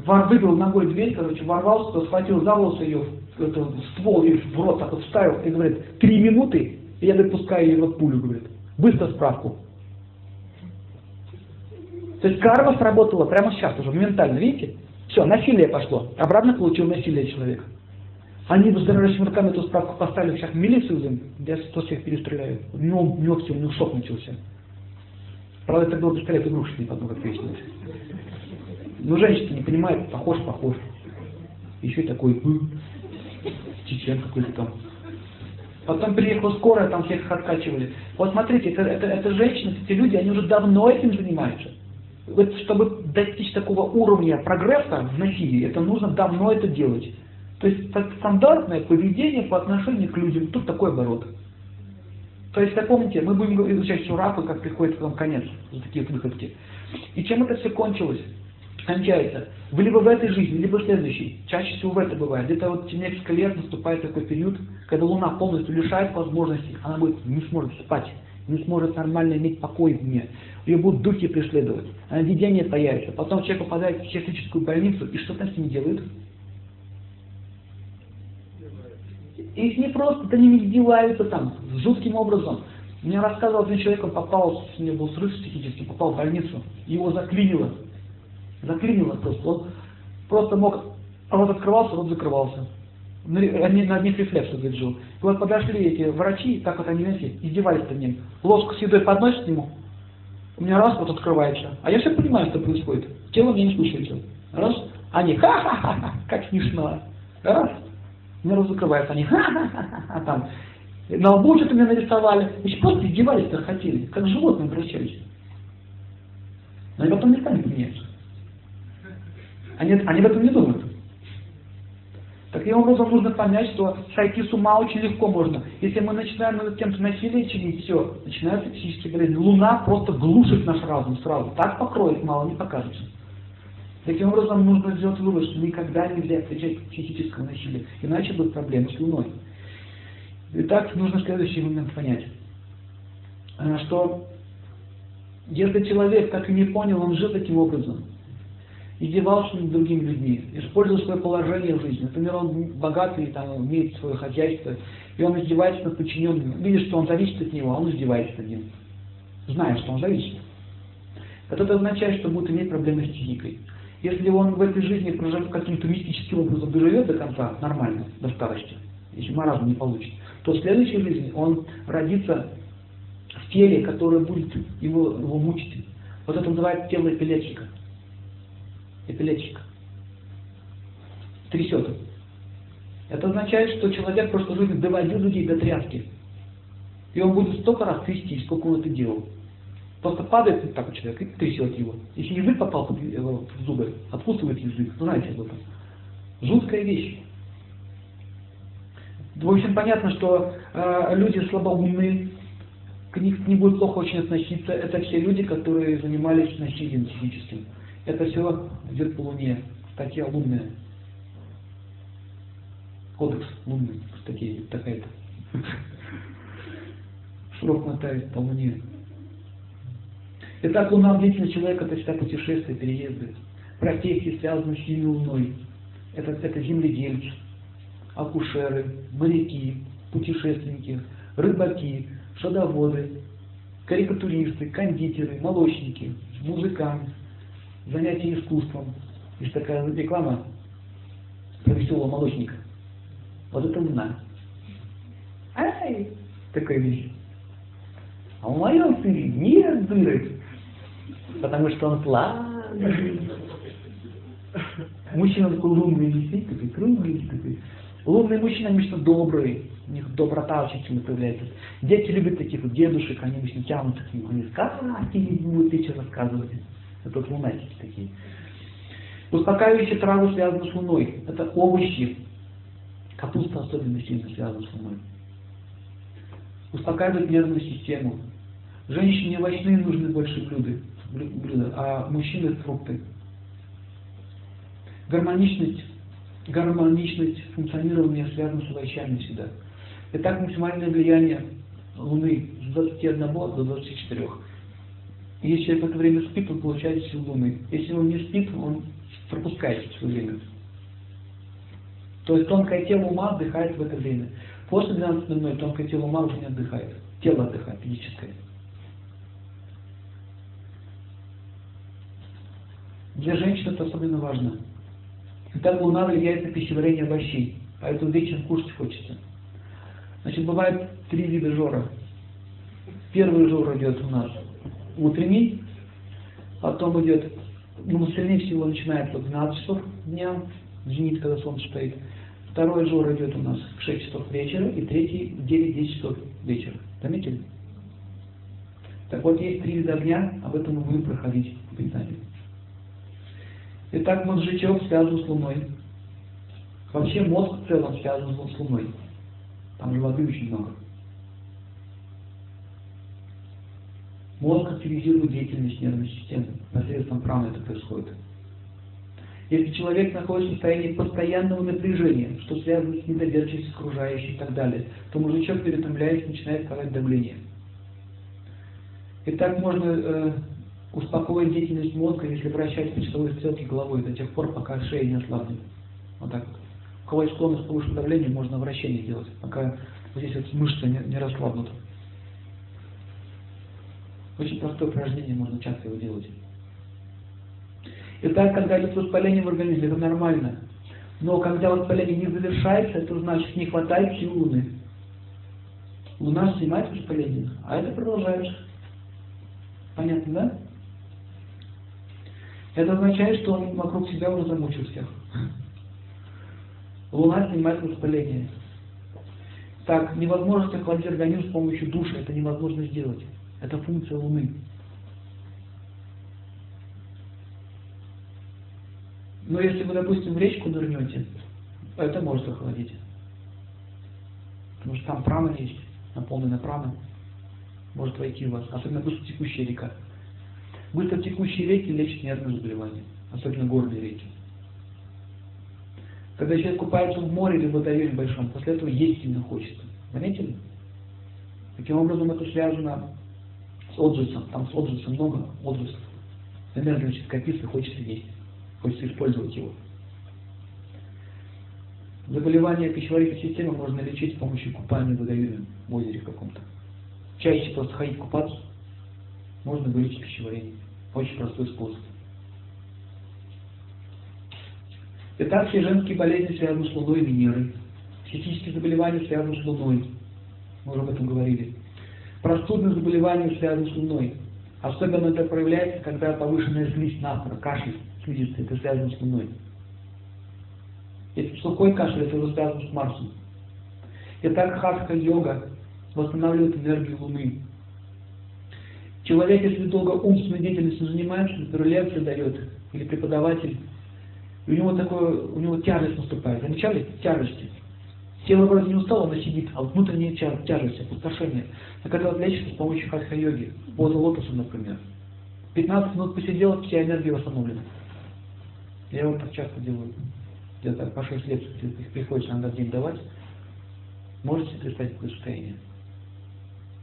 вор, выбил ногой дверь, короче, ворвался, схватил за волосы ее, это, ствол ей в рот так вот вставил и говорит, три минуты, и я допускаю ее в пулю, говорит. Быстро справку. То есть карма сработала прямо сейчас уже, моментально, видите? Все, насилие пошло. Обратно получил насилие человек. Они дрожащими руками эту справку поставили, сейчас милицию вызовем, где то всех перестреляют. У него, у него у него шок начался. Правда, это был пистолет игрушечный, потом как выяснилось. Но женщина не понимает, похож, похож. Еще и такой, чечен какой-то там. Потом приехала скорая, там всех откачивали. Вот смотрите, это, это, это женщины, эти люди, они уже давно этим занимаются. Вот чтобы достичь такого уровня прогресса в насилии, это нужно давно это делать. То есть стандартное поведение по отношению к людям, тут такой оборот. То есть, помните, мы будем изучать Шурапы, как приходит вам конец, за такие выходки. И чем это все кончилось? Кончается. Вы либо в этой жизни, либо в следующей. Чаще всего в это бывает. Где-то вот в несколько лет наступает такой период, когда Луна полностью лишает возможностей, она будет, не сможет спать, не сможет нормально иметь покой в дне. Ее будут духи преследовать, видение появится. Потом человек попадает в психиатрическую больницу, и что там с ним делают? И с ней просто до ними издеваются там, жутким образом. Мне рассказывал один человек, он попал, у него был срыв психический, попал в больницу, его заклинило. Заклинило просто. Он просто мог, рот открывался, рот закрывался. На, на одних рефлексах жил. И вот подошли эти врачи, так вот они, знаете, издевались над ним. Ложку с едой подносят ему, у меня раз вот открывается. А я все понимаю, что происходит. Тело меня не слушается. Раз, они ха-ха-ха, как смешно. Раз, у меня раз закрывается, они ха-ха-ха, а там на лбу что-то меня нарисовали. Значит, просто издевались, как хотели, как животные обращались. Но они потом не меняются. Они, они об этом не думают. Таким образом, нужно понять, что сойти с ума очень легко можно. Если мы начинаем над кем-то насилие чинить, все, начинаются психические болезни. Луна просто глушит наш разум сразу. Так покроет, мало не покажется. Таким образом, нужно сделать вывод, что никогда нельзя отвечать психического насилия, иначе будут проблемы с Луной. Итак, нужно следующий момент понять, э, что если человек так и не понял, он жил таким образом, издевался над другими людьми, использовал свое положение в жизни. Например, он богатый, там, имеет свое хозяйство, и он издевается над подчиненным. Видит, что он зависит от него, а он издевается над ним. Зная, что он зависит. Это означает, что будет иметь проблемы с психикой. Если он в этой жизни проживет каким-то мистическим образом доживет до конца, нормально, до старости, если маразм не получит, то в следующей жизни он родится в теле, которое будет его, его мучить. Вот это называется тело эпилепсика эпилепсик. Трясет. Это означает, что человек в прошлой жизни доводил людей до тряски. И он будет столько раз трястись, сколько он это делал. Просто падает так человек и трясет его. Если язык попал в зубы, откусывает язык. Знаете об этом. Жуткая вещь. В общем, понятно, что э, люди слабоумные, к них не будет плохо очень относиться. Это все люди, которые занимались насилием психическим. Это все идет по Луне. Статья лунная. Кодекс лунный. Статья такая-то. Срок мотает по Луне. Итак, луна деятельность человека это всегда путешествия, переезды. Профессии, связанные с сильной луной. Это, это земледельцы, акушеры, моряки, путешественники, рыбаки, садоводы, карикатуристы, кондитеры, молочники, музыканты, занятие искусством. Есть такая реклама про веселого молочника. Вот это луна. Ай! Такая вещь. А в моем сыре нет дырок, потому что он плавный. Мужчина такой лунный висит, такой круглый, такой. Лунные мужчины обычно добрые, у них доброта очень сильно появляется. Дети любят таких вот дедушек, они обычно тянутся к ним, они сказки будут вечер рассказывать. Это лунатики такие. Успокаивающие травы связаны с луной. Это овощи. Капуста особенно сильно связана с луной. Успокаивает нервную систему. Женщине овощные нужны больше блюда, блюда а мужчины фрукты. Гармоничность, гармоничность функционирования связана с овощами всегда. Итак, максимальное влияние Луны с 21 до 24. Если человек в это время спит, он получает силу Луны. Если он не спит, он пропускает все время. То есть тонкое тело ума отдыхает в это время. После 12.00 тонкое тело ума уже не отдыхает. Тело отдыхает, физическое. Для женщин это особенно важно. Итак, Луна влияет на пищеварение овощей, поэтому вечером кушать хочется. Значит, бывает три вида жора. Первый жор идет у нас утренний, потом идет, ну, сильнее всего начинается в 12 часов дня, зенит, когда солнце стоит. Второй жор идет у нас в 6 часов вечера, и третий в 9-10 часов вечера. Заметили? Так вот, есть три вида огня, об этом мы будем проходить в питании. Итак, мозжечок связан с Луной. Вообще мозг в целом связан с Луной. Там же воды очень много. Мозг активизирует деятельность нервной системы. Посредством праны это происходит. Если человек находится в состоянии постоянного напряжения, что связано с недоверчивостью окружающих и так далее, то мужичок, перетомляясь, начинает падать давление. И так можно э, успокоить деятельность мозга, если вращать по часовой стрелке головой до тех пор, пока шея не ослабнет. Вот так вот. кого есть склонность к повышенному давлению, можно вращение делать, пока вот здесь вот мышцы не, не расслабнут. Очень простое упражнение, можно часто его делать. Итак, когда идет воспаление в организме, это нормально. Но когда воспаление не завершается, это значит не хватает сил Луны. Луна снимает воспаление, а это продолжается. Понятно, да? Это означает, что он вокруг себя уже замучил всех. Луна снимает воспаление. Так, невозможно охладить организм с помощью душа, это невозможно сделать. Это функция Луны. Но если вы, допустим, в речку нырнете, это может охладить. Потому что там прана есть, наполненная прана. Может войти в вас, особенно быстро текущая река. Быстро текущие реки лечат нервные заболевания, особенно горные реки. Когда человек купается в море или в водоеме большом, после этого есть сильно хочется. Заметили? Таким образом, это связано с отжицем. Там с отжицем много отжицев. Энергия значит копится, хочется есть. Хочется использовать его. Заболевание пищеварительной системы можно лечить с помощью купания водоеме, в озере каком-то. Чаще просто ходить купаться, можно вылечить пищеварение. Очень простой способ. Все женские болезни связаны с Луной и Венерой. Психические заболевания связаны с Луной. Мы уже об этом говорили. Простудные заболевания связаны с Луной. Особенно это проявляется, когда повышенная слизь нафра, кашель слизистый, это связано с Луной. Если сухой кашель, это уже связано с Марсом. Итак, хатха-йога восстанавливает энергию Луны. Человек, если долго умственной деятельностью занимается, например, лекции дает, или преподаватель, и у него такое, у него тяжесть наступает. Замечали? Тяжести. Тело вроде не устало, оно сидит, а внутренняя тя тяжесть, опустошение. Так это вот лечится с помощью хатха-йоги. Поза лотоса, например. 15 минут посидел, вся энергия восстановлена. Я вот так часто делаю. Где-то по 6 лет их приходится иногда день давать. Можете представить такое состояние?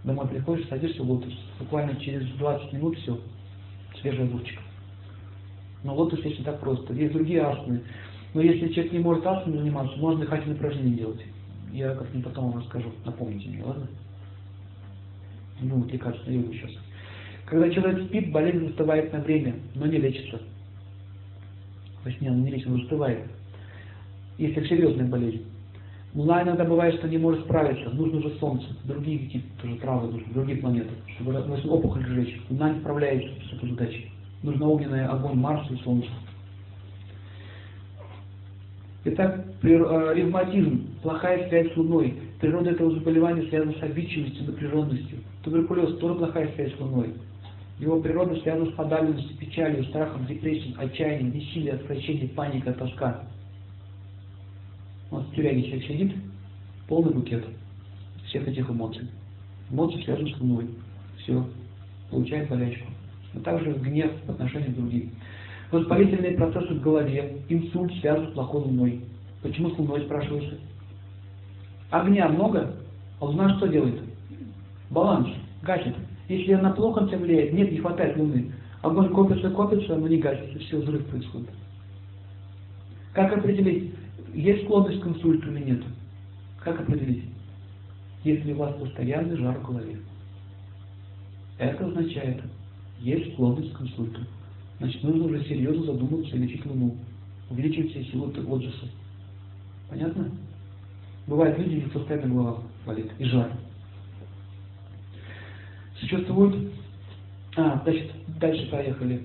Домой приходишь, садишься в лотос. Буквально через 20 минут все, свежий огурчик. Но лотос есть не так просто. Есть другие асаны. Но если человек не может асанами заниматься, можно дыхательные упражнения делать. Я как-нибудь потом вам расскажу. Напомните мне, ладно? Не будем отвлекаться на йогу сейчас. Когда человек спит, болезнь застывает на время, но не лечится. Точнее, она не лечится, но застывает. Если серьезная болезнь. Луна иногда бывает, что не может справиться. Нужно же Солнце, другие какие-то тоже травы нужны, другие планеты, чтобы опухоль сжечь. Луна не справляется с этой задачей. Нужно огненный огонь Марса и Солнца. Итак, э, ревматизм, плохая связь с Луной. Природа этого заболевания связана с обидчивостью, напряженностью. Туберкулез тоже плохая связь с Луной. Его природа связана с подавленностью, печалью, страхом, депрессией, отчаянием, бессилием, отвращением, паникой, тоска. Вот в тюряге человек сидит, полный букет всех этих эмоций. Эмоции связаны с Луной. Все, получает болячку. А также гнев по отношению к другим. Воспалительные процессы в голове, инсульт связан с плохой луной. Почему с луной, спрашивается? Огня много, а луна что делает? Баланс, гасит. Если она плохо влияет, нет, не хватает луны. Огонь копится, копится, но не гасится, все, взрыв происходит. Как определить, есть склонность к инсульту или нет? Как определить? Если у вас постоянный жар в голове. Это означает, есть склонность к инсульту. Значит, нужно уже серьезно задуматься и лечить луну. Увеличивать все силы отжиса. Понятно? Бывают люди, у постоянно голова болит и жар. Существует... А, значит, дальше поехали.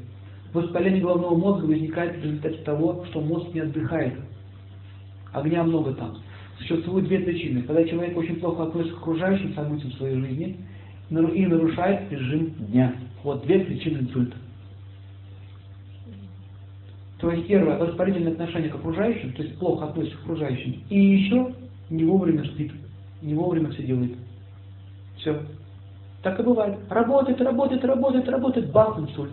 Воспаление головного мозга возникает в результате того, что мозг не отдыхает. Огня много там. Существуют две причины. Когда человек очень плохо относится к окружающим событиям своей жизни и нарушает режим дня. Вот две причины инсульта. То есть первое, воспалительное отношение к окружающим, то есть плохо относится к окружающим, и еще не вовремя спит, не вовремя все делает. Все. Так и бывает. Работает, работает, работает, работает, бах, инсульт.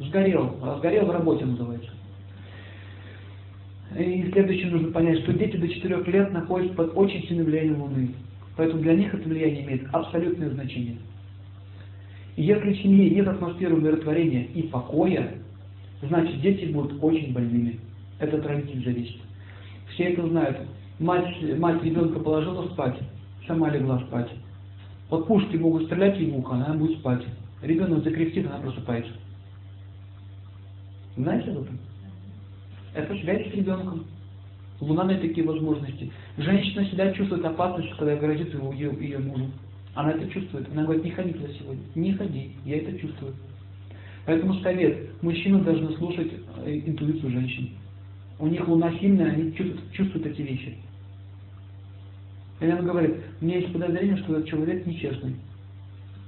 Сгорел, сгорел в работе называется. И следующее нужно понять, что дети до 4 лет находятся под очень сильным влиянием Луны. Поэтому для них это влияние имеет абсолютное значение. И если в семье нет атмосферы умиротворения и покоя, значит дети будут очень больными. Это от родителей зависит. Все это знают. Мать, мать ребенка положила спать, сама легла спать. Вот пушки могут стрелять ей в ухо, она будет спать. Ребенок закрестит, она просыпается. Знаете об? Это связь с ребенком. Луна дает такие возможности. Женщина всегда чувствует опасность, когда грозит его, ее, ее мужу. Она это чувствует. Она говорит, не ходи туда сегодня. Не ходи. Я это чувствую. Поэтому совет. Мужчины должны слушать э, интуицию женщин. У них луна сильная, они чувствуют, чувствуют эти вещи. И она говорит, у меня есть подозрение, что этот человек нечестный.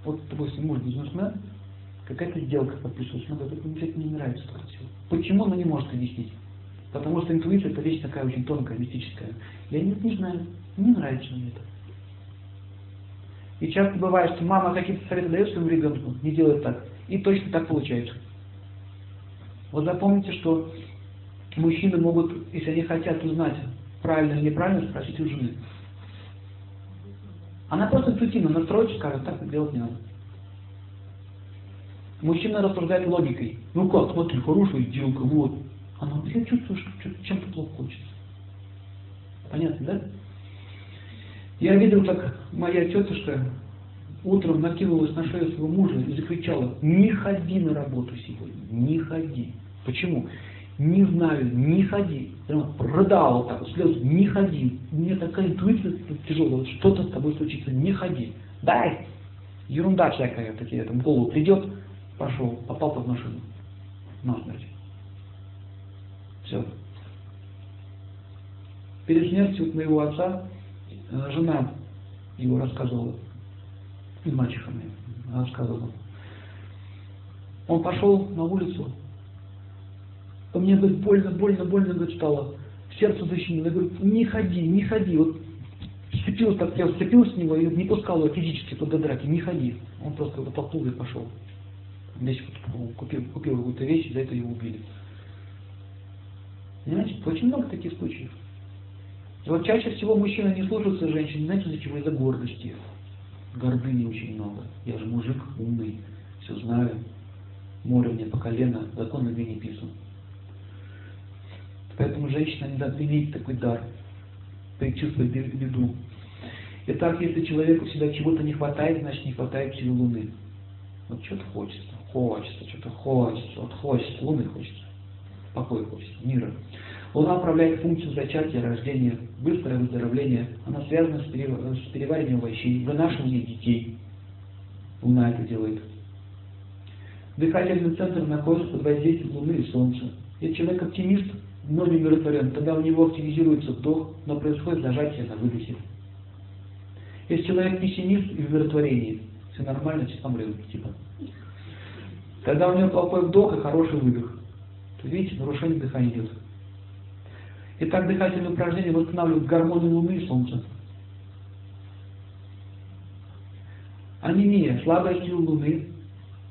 Вот, допустим, муж бизнесмен, какая-то сделка подписывается, она говорит, мне это не нравится. Почему она не может объяснить? Потому что интуиция это вещь такая очень тонкая, мистическая. Я не, не знаю, не нравится мне это. И часто бывает, что мама какие-то советы дает своему ребенку, не делает так. И точно так получается. Вот запомните, что мужчины могут, если они хотят узнать, правильно или неправильно, спросить у жены. Она просто интуитивно настроится, скажет, так делать не надо. Мужчина рассуждает логикой. Ну как, смотри, хорошая сделка, вот. Она я чувствую, что чем-то плохо хочется. Понятно, да? Я видел, как моя тетушка утром накинулась на шею своего мужа и закричала, не ходи на работу сегодня, не ходи. Почему? Не знаю, не ходи. Прямо рыдала так, слез, не ходи. У меня такая интуиция тяжелая, что-то с тобой случится, не ходи. Дай! Ерунда всякая, такие, там, голову придет, пошел, попал под машину. Насмерть. Все. Перед смертью моего отца э, жена его рассказывала, и мачеха моя рассказывала. Он пошел на улицу, а мне, говорит, больно, больно, больно, говорит, стало. Сердце защемило. Я говорю, не ходи, не ходи. Вот сцепился так, я сцепился с него и не пускал его физически туда драки, не ходи. Он просто толкнул и пошел. Вот купил, купил какую-то вещь, за это его убили. Понимаете, очень много таких случаев. И вот чаще всего мужчины не слушаются женщин, знаете, из-за чего? Из-за гордости. Гордыни очень много. Я же мужик умный, все знаю. Море мне по колено, закон на не писан. Поэтому женщина не должна иметь такой дар, предчувствовать беду. Итак, если человеку всегда чего-то не хватает, значит не хватает силы Луны. Вот что-то хочется, хочется, что-то хочется, вот хочется, Луны хочется, покоя хочется, мира. Луна управляет функцию зачатия, рождения, быстрое выздоровление. Она связана с, перевариванием овощей, вынашиванием детей. Луна это делает. Дыхательный центр находится под воздействием Луны и Солнца. Если человек оптимист, но не умиротворен, тогда у него активизируется вдох, но происходит зажатие на выдохе. Если человек пессимист и в умиротворении, все нормально, все помрет, типа. Тогда у него плохой вдох и хороший выдох. То видите, нарушение дыхания идет. Итак, дыхательные упражнения восстанавливают гормоны Луны и Солнца. Анемия, слабая сила Луны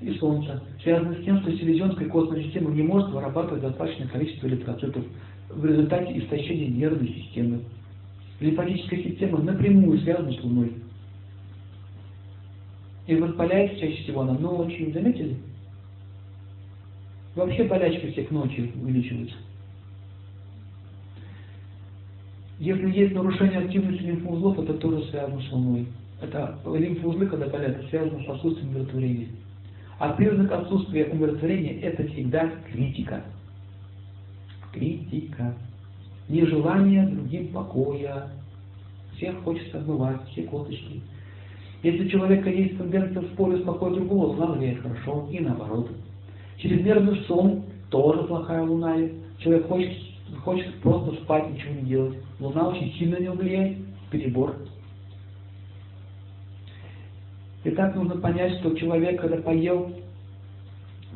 и Солнца связано с тем, что селезенская костная система не может вырабатывать достаточное количество эритроцитов в результате истощения нервной системы. Лимфатическая система напрямую связана с Луной. И воспаляется чаще всего она ночью. Заметили? Вообще болячки всех ночью увеличиваются. Если есть нарушение активности лимфоузлов, это тоже связано с Луной. Это лимфоузлы, когда болят, связано с отсутствием умиротворения. А признак отсутствия умиротворения – это всегда критика. Критика. Нежелание другим покоя. Всех хочется отмывать, все косточки. Если у человека есть тенденция спорить с покоем другого, луна влияет хорошо, и наоборот. Чрезмерный сон – тоже плохая луна. Человек хочет, хочет просто спать, ничего не делать. Луна очень сильно него влияет, перебор. И так нужно понять, что человек, когда поел,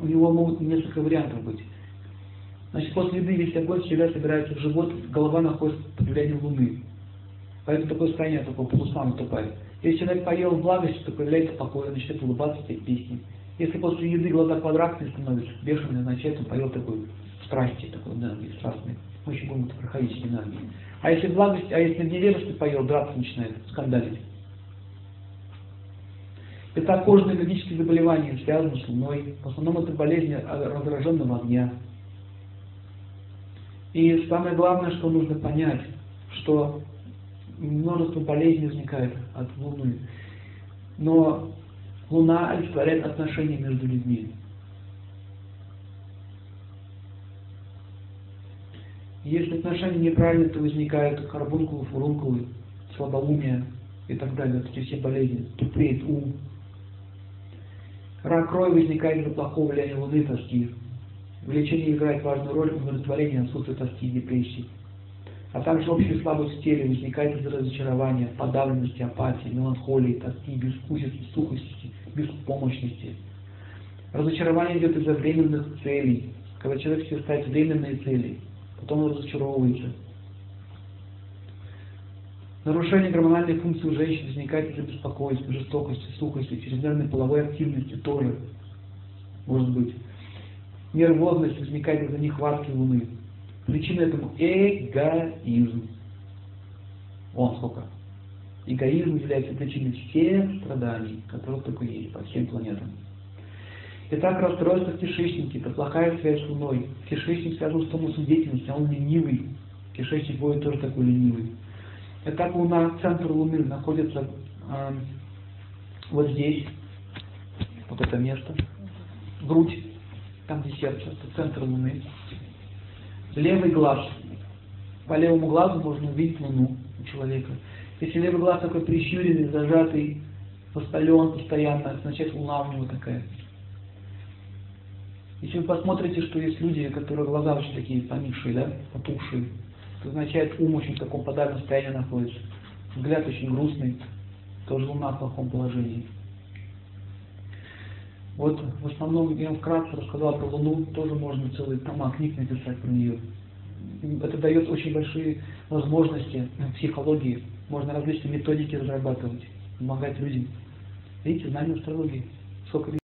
у него могут несколько вариантов быть. Значит, после еды весь огонь всегда собирается в живот, голова находится под влиянием Луны. Поэтому такое состояние такое полусна наступает. Если человек поел в благости, то появляется покой, начинает улыбаться, петь песни. Если после еды глаза квадратные становятся, бешеные, значит, он поел такой страсти, такой энергии, страстной. Еще будем проходить энергии. А если в благости, а если в невежестве поел, драться начинает, скандалить. Это кожные аллергические заболевания, связанные с луной. В основном это болезни раздраженного огня. И самое главное, что нужно понять, что множество болезней возникает от Луны. Но Луна олицетворяет отношения между людьми. Если отношения неправильные, то возникают карбункулы, фурункулы, слабоумие и так далее. Вот эти все болезни. Тупеет ум. Рак крови возникает из-за плохого влияния Луны, тоски. В лечении играет важную роль удовлетворение отсутствие тоски и депрессии. А также общая слабость в теле возникает из-за разочарования, подавленности, апатии, меланхолии, тоски, безвкусицы, сухости, беспомощности. Разочарование идет из-за временных целей. Когда человек себе ставит временные цели, потом он разочаровывается. Нарушение гормональной функции у женщин возникает из-за беспокойства, жестокости, сухости, чрезмерной половой активности тоже может быть. Нервозность возникает из-за нехватки Луны. Причина этому эгоизм. Вон сколько. Эгоизм является причиной всех страданий, которые только есть по всем планетам. Итак, расстройство в кишечнике – это плохая связь с Луной. Кишечник связан с тонусом деятельности, а он ленивый. Кишечник будет тоже такой ленивый. Итак, Луна, центр Луны находится э, вот здесь, вот это место, грудь, там где сердце, это центр Луны. Левый глаз. По левому глазу можно увидеть Луну у человека. Если левый глаз такой прищуренный, зажатый, воспален постоянно, значит Луна у него такая. Если вы посмотрите, что есть люди, которые глаза очень такие поникшие, да, потухшие, означает ум очень в таком подавленном состоянии находится. Взгляд очень грустный, тоже луна в плохом положении. Вот в основном я вкратце рассказал про Луну, тоже можно целый тома книг написать про нее. Это дает очень большие возможности в психологии. Можно различные методики разрабатывать, помогать людям. Видите, знание астрологии. Сколько